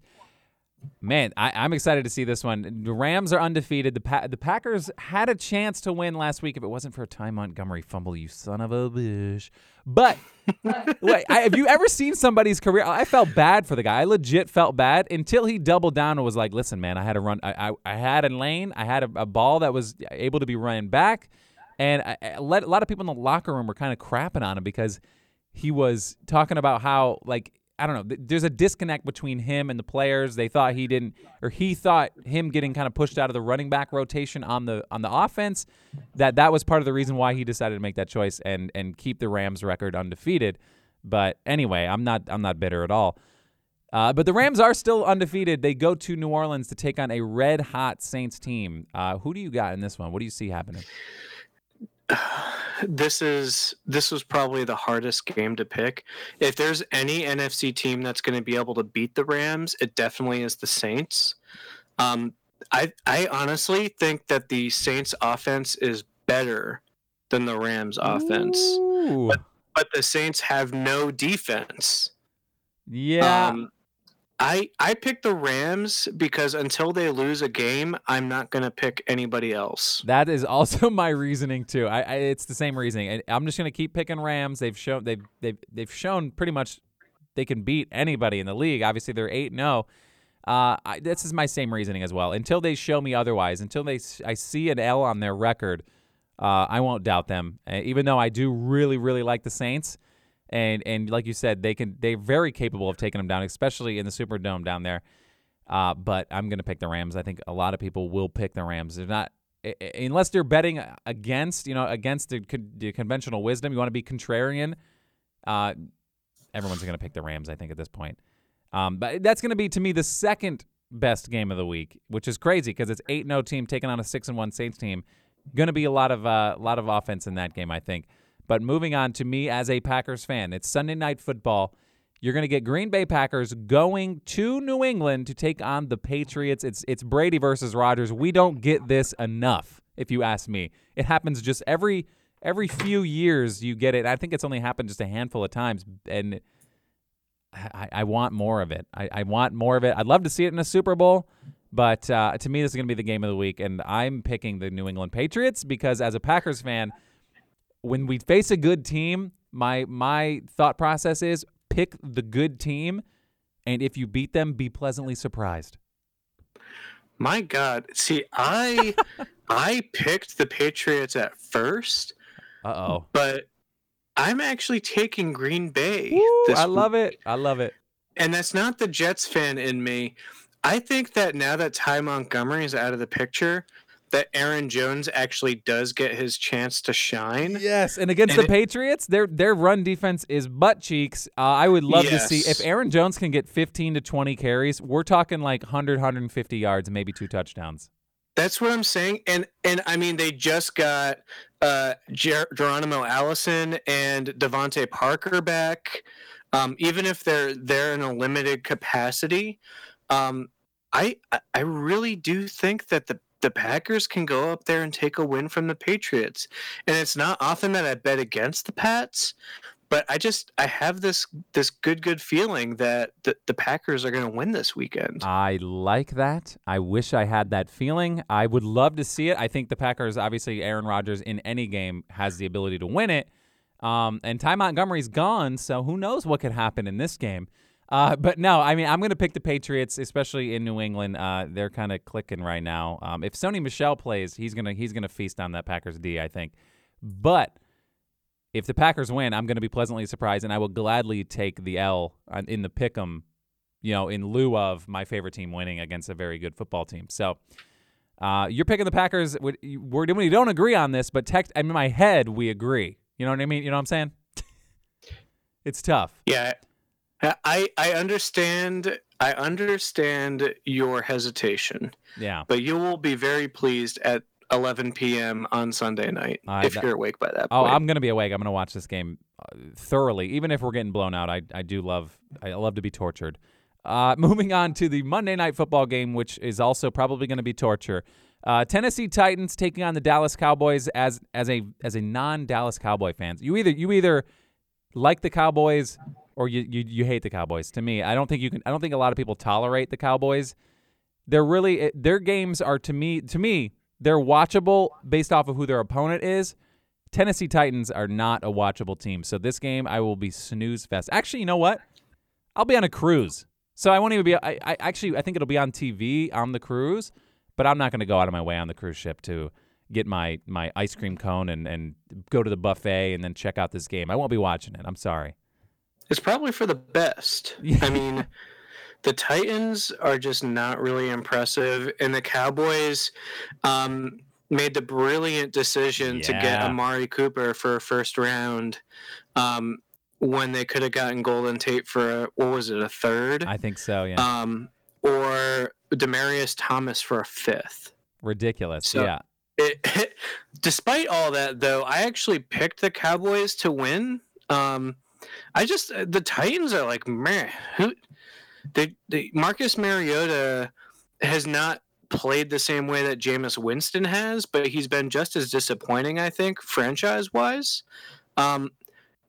Man, I, I'm excited to see this one. The Rams are undefeated. The pa- the Packers had a chance to win last week if it wasn't for a Ty Montgomery fumble. You son of a bitch! But wait, I, have you ever seen somebody's career? I felt bad for the guy. I legit felt bad until he doubled down and was like, "Listen, man, I had to run. I I, I had a lane. I had a, a ball that was able to be running back, and I, I let, a lot of people in the locker room were kind of crapping on him because he was talking about how like I don't know. th- There's a disconnect between him and the players. They thought he didn't, or he thought him getting kind of pushed out of the running back rotation on the on the offense. That that was part of the reason why he decided to make that choice and and keep the Rams record undefeated. But anyway, I'm not I'm not bitter at all. Uh, but the Rams are still undefeated. They go to New Orleans to take on a red hot Saints team. Uh, who do you got in this one? What do you see happening? this is this was probably the hardest game to pick. If there's any NFC team that's going to be able to beat the Rams, it definitely is the Saints. Um, I I honestly think that the Saints offense is better than the Rams offense, Ooh. but the Saints have no defense. yeah. Um, I I picked the Rams because until they lose a game, I'm not to pick anybody else. That is also my reasoning too. I, I it's the same reasoning. And I'm just gonna keep picking Rams. They've shown they've they've they've shown pretty much they can beat anybody in the league. Obviously, they're eight zero. Uh, I, this is my same reasoning as well. Until they show me otherwise, until they I see an L on their record, uh, I won't doubt them. Uh, even though I do really really like the Saints, and and like you said, they can they're very capable of taking them down, especially in the Superdome down there. Uh, but I'm going to pick the Rams. I think a lot of people will pick the Rams. They're not unless they're betting against, you know, against the, the conventional wisdom. You want to be contrarian. Uh, everyone's going to pick the Rams. I think at this point. Um, but that's going to be to me the second best game of the week, which is crazy because it's eight 0 team taking on a six and one Saints team. Going to be a lot of uh, lot of offense in that game, I think. But moving on to me as a Packers fan, it's Sunday night football. You're going to get Green Bay Packers going to New England to take on the Patriots. It's it's Brady versus Rodgers. We don't get this enough, if you ask me. It happens just every every few years you get it. I think it's only happened just a handful of times, and I, I want more of it. I, I want more of it. I'd love to see it in a Super Bowl, but uh, to me, this is going to be the game of the week, and I'm picking the New England Patriots because as a Packers fan, when we face a good team, my my thought process is pick the good team, and if you beat them, be pleasantly surprised. My God, see, I I picked the Patriots at first, Uh oh. but I'm actually taking Green Bay. this I love week. it. I love it. and that's not the Jets fan in me. I think that now that Ty Montgomery is out of the picture, that Aaron Jones actually does get his chance to shine. Yes, and against And the it- Patriots, their their run defense is butt cheeks. Uh, I would love to see if Aaron Jones can get 15 to 20 carries. We're talking like 100, 150 yards, and maybe two touchdowns. That's what I'm saying, and and I mean they just got uh, Ger- Geronimo Allison and Devontae Parker back. Um, even if they're they're in a limited capacity, um, I- I really do think that the the Packers can go up there and take a win from the Patriots, and it's not often that I bet against the Pats, but I just I have this this good good feeling that the, the Packers are going to win this weekend. I like that. I wish I had that feeling. I would love to see it. I think the Packers, obviously, Aaron Rodgers in any game has the ability to win it. Um, and Ty Montgomery's gone, so who knows what could happen in this game. Uh, but no, I mean, I'm going to pick the Patriots, especially in New England. Uh, they're kind of clicking right now. Um, if Sony Michel plays, he's gonna he's gonna feast on that Packers D, I think. But if the Packers win, I'm going to be pleasantly surprised, and I will gladly take the L in the pick'em you know, in lieu of my favorite team winning against a very good football team. So uh, you're picking the Packers. We we're- we don't agree on this, but tech, in my head, we agree. You know what I mean? You know what I'm saying? it's tough. Yeah, I I understand I understand your hesitation, Yeah. but you will be very pleased at 11 p.m. on Sunday night I- if that- you're awake by that Oh, point. I'm gonna be awake. I'm gonna watch this game uh, thoroughly, even if we're getting blown out. I I do love I love to be tortured. Uh, moving on to the Monday night football game, which is also probably going to be torture. Uh, Tennessee Titans taking on the Dallas Cowboys as as a as a non Dallas Cowboy fans. You either you either like the Cowboys or you, you you hate the Cowboys. To me, I don't think you can. I don't think a lot of people tolerate the Cowboys. They're really their games are to me to me they're watchable based off of who their opponent is. Tennessee Titans are not a watchable team. So this game I will be snooze fest. Actually, you know what? I'll be on a cruise. So I won't even be I, I actually I think it'll be on TV on the cruise, but I'm not going to go out of my way on the cruise ship to get my my ice cream cone and and go to the buffet and then check out this game. I won't be watching it. I'm sorry. It's probably for the best. Yeah. I mean, the Titans are just not really impressive, and the Cowboys um, made the brilliant decision to get Amari Cooper for a first round um, when they could have gotten Golden Tate for a, what was it, a third, I think so, yeah. um, or Demaryius Thomas for a fifth. Ridiculous. so- yeah. It, despite all that, though, I actually picked the Cowboys to win. Um, I just the Titans are like meh. Who they, they Marcus Mariota has not played the same way that Jameis Winston has, but he's been just as disappointing, I think, franchise wise. Um,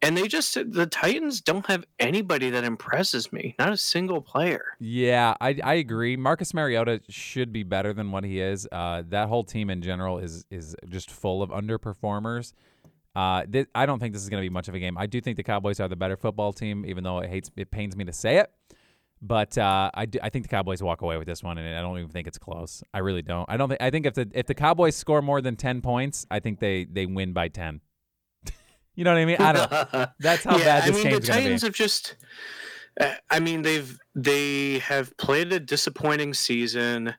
and they just the Titans don't have anybody that impresses me. Not a single player. Yeah, I, I agree. Marcus Mariota should be better than what he is. Uh, that whole team in general is is just full of underperformers. Uh, thi- I don't think this is going to be much of a game. I do think the Cowboys are the better football team, even though it hates it pains me to say it. But uh, I, do, I think the Cowboys walk away with this one, and I don't even think it's close. I really don't. I don't think. I think if the if the Cowboys score more than ten points, I think they they win by ten. you know what I mean? I don't. That's how bad I this mean, the game's going to be. Titans have just. uh, I mean, they've they have played a disappointing season.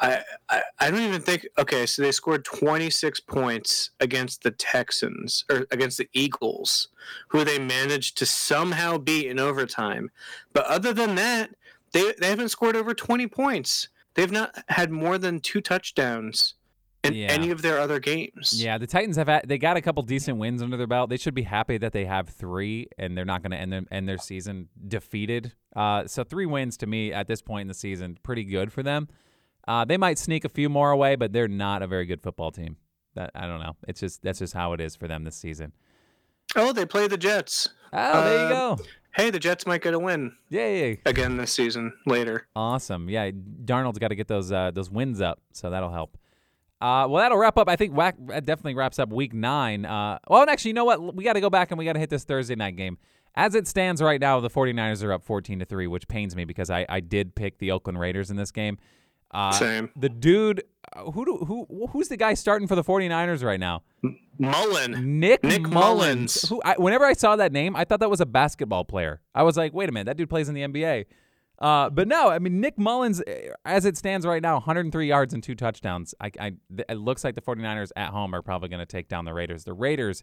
I, I I don't even think. Okay, so they scored 26 points against the Texans or against the Eagles, who they managed to somehow beat in overtime. But other than that, they they haven't scored over 20 points. They've not had more than two touchdowns in Yeah. any of their other games. Yeah, the Titans have had, they got a couple decent wins under their belt. They should be happy that they have three, and they're not going to end them end their season defeated. Uh, so three wins to me at this point in the season, pretty good for them. Uh, they might sneak a few more away, but they're not a very good football team. That I don't know. It's just that's just how it is for them this season. Oh, they play the Jets. Oh, there you Um, go. Hey, the Jets might get a win. Yay! again this season later. Awesome. Yeah, Darnold's got to get those uh, those wins up, so that'll help. Uh, well, that'll wrap up. I think whack, definitely wraps up week nine. Uh, well, and actually, you know what? We got to go back and we got to hit this Thursday night game. As it stands right now, the 49ers are up 14 to 3, which pains me because I, I did pick the Oakland Raiders in this game. Uh, Same. The dude, uh, who do, who who's the guy starting for the 49ers right now? Mullen. Nick, Nick Mullens. Mullens. Who I, whenever I saw that name, I thought that was a basketball player. I was like, wait a minute, that dude plays in the NBA. Uh, but no, I mean Nick Mullens, eh, as it stands right now, 103 yards and two touchdowns. I, I th- it looks like the 49ers at home are probably going to take down the Raiders. The Raiders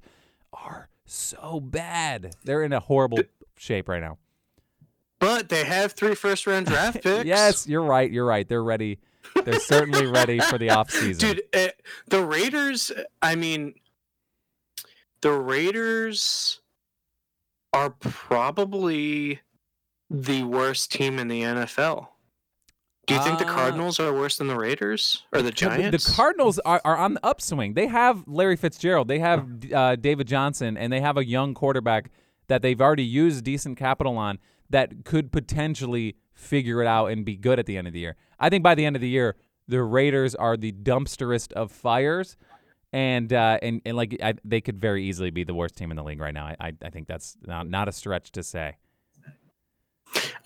are so bad. They're in a horrible shape right now. But they have three first round draft picks. Yes, you're right. You're right. They're ready. They're certainly ready for the offseason. Dude, uh, the Raiders, I mean, the Raiders are probably the worst team in the NFL. Do you think the Uh, Cardinals are worse than the Raiders or the The- Giants? The Cardinals are, are on the upswing. They have Larry Fitzgerald. They have uh, David Johnson, and they have a young quarterback that they've already used decent capital on that could potentially figure it out and be good at the end of the year. I think by the end of the year, the Raiders are the dumpsterest of fires, and uh, and and like I, they could very easily be the worst team in the league right now. I I, I think that's not, not a stretch to say.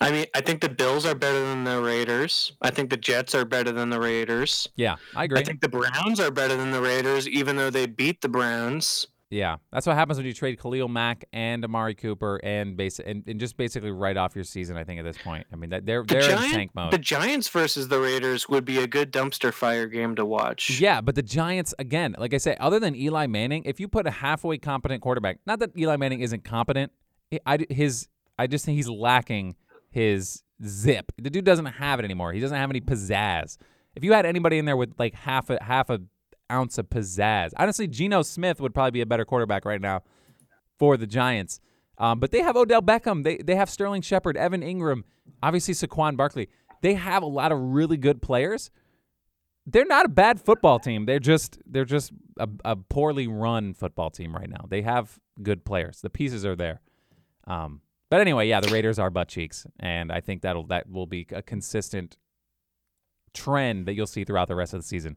I mean, I think the Bills are better than the Raiders. I think the Jets are better than the Raiders. Yeah, I agree. I think the Browns are better than the Raiders, even though they beat the Browns. Yeah, that's what happens when you trade Khalil Mack and Amari Cooper and base and, and just basically write off your season. I think at this point, I mean that they're The, they're in tank mode. the Giants versus the Raiders would be a good dumpster fire game to watch. yeah, but the Giants again, like I say, other than Eli Manning, if you put a halfway competent quarterback, not that Eli Manning isn't competent, I- I, his I just think he's lacking his zip. The dude doesn't have it anymore. He doesn't have any pizzazz. If you had anybody in there with like half a half a ounce of pizzazz, honestly, Geno Smith would probably be a better quarterback right now for the Giants. Um, but they have Odell Beckham. They they have Sterling Shepard, Evan Engram, obviously Saquon Barkley. They have a lot of really good players. They're not a bad football team. They're just they're just a, a poorly run football team right now. They have good players. The pieces are there. Um, but anyway, yeah, the Raiders are butt cheeks, and I think that'll that will be a consistent trend that you'll see throughout the rest of the season.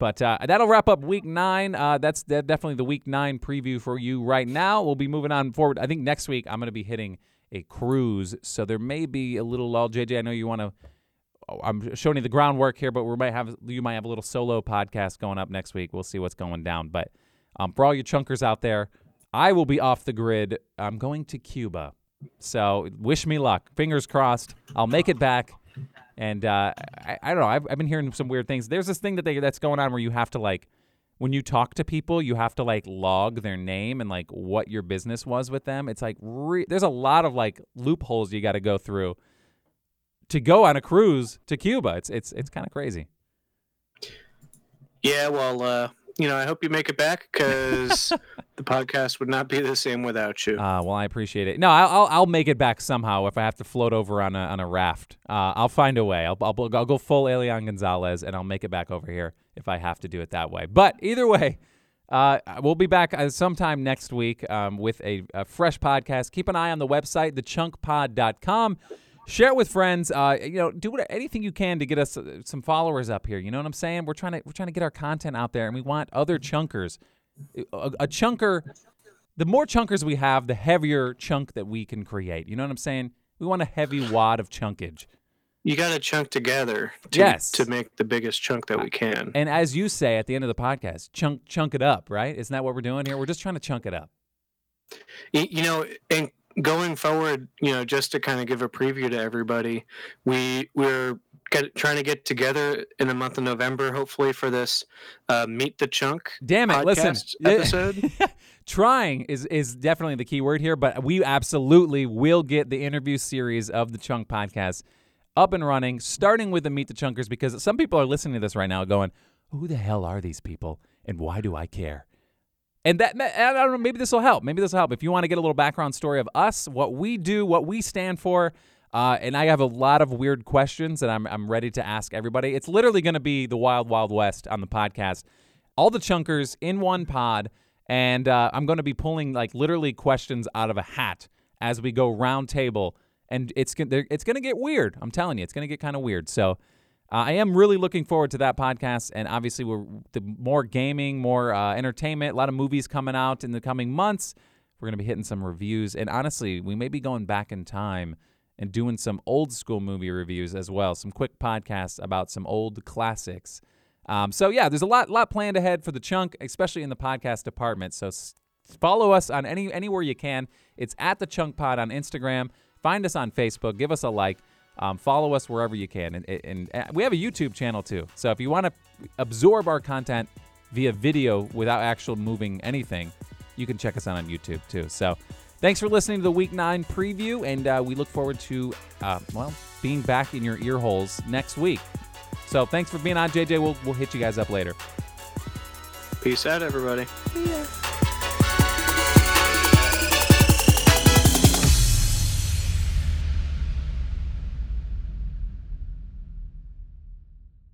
But uh, that'll wrap up week nine. Uh, that's definitely the week nine preview for you right now. We'll be moving on forward. I think next week I'm going to be hitting a cruise, so there may be a little lull. JJ, I know you want to. Oh, I'm showing you the groundwork here, but we might have you might have a little solo podcast going up next week. We'll see what's going down. But um, for all you chunkers out there, I will be off the grid. I'm going to Cuba, so wish me luck. Fingers crossed. I'll make it back. And uh, I, I, don't know. I've, I've been hearing some weird things. There's this thing that they that's going on where you have to like, when you talk to people, you have to like log their name and like what your business was with them. It's like re- there's a lot of like loopholes you got to go through to go on a cruise to Cuba. It's it's it's kind of crazy. Yeah, well, uh, you know, I hope you make it back because the podcast would not be the same without you. Uh, well, I appreciate it. No, I'll I'll make it back somehow if I have to float over on a on a raft. Uh, I'll find a way. I'll, I'll I'll go full Elian Gonzalez and I'll make it back over here if I have to do it that way. But either way. Uh, we'll be back uh, sometime next week um, with a, a fresh podcast. Keep an eye on the website, thechunkpod.com share it with friends. Uh, you know, do what, anything you can to get us uh, some followers up here. You know what I'm saying? We're trying to we're trying to get our content out there, and we want other chunkers. A, a chunker, the more chunkers we have, the heavier chunk that we can create. You know what I'm saying? We want a heavy wad of chunkage. You got to chunk together to, yes. to make the biggest chunk that we can. And as you say at the end of the podcast, chunk chunk it up, right? Isn't that what we're doing here? We're just trying to chunk it up. You know, and going forward, you know, just to kind of give a preview to everybody, we we're get, trying to get together in the month of November, hopefully for this uh, Meet the Chunk. Damn it! Listen, episode. trying is is definitely the key word here, but we absolutely will get the interview series of the Chunk podcast up and running, starting with the Meet the Chunkers, because some people are listening to this right now, going, "Who the hell are these people, and why do I care?" And that, I don't know, maybe this will help. Maybe this will help. If you want to get a little background story of us, what we do, what we stand for, uh, and I have a lot of weird questions that I'm, I'm ready to ask everybody. It's literally going to be the wild, wild west on the podcast. All the chunkers in one pod, and uh, I'm going to be pulling like literally questions out of a hat as we go round table, and it's it's going to get weird. I'm telling you, it's going to get kind of weird. So uh, I am really looking forward to that podcast, and obviously, we're the more gaming, more uh, entertainment. A lot of movies coming out in the coming months. We're going to be hitting some reviews, and honestly, we may be going back in time and doing some old school movie reviews as well. Some quick podcasts about some old classics. Um, so yeah, there's a lot lot planned ahead for the chunk, especially in the podcast department. So s- follow us on any anywhere you can. It's at the Chunk Pod on Instagram. Find us on Facebook. Give us a like. Um, follow us wherever you can. And, and, and, we have a YouTube channel too. So if you want to absorb our content via video without actual moving anything, you can check us out on YouTube too. So thanks for listening to the Week 9 preview. And uh, we look forward to, uh, well, being back in your ear holes next week. So thanks for being on, JJ. We'll, we'll hit you guys up later. Peace out, everybody. Peace.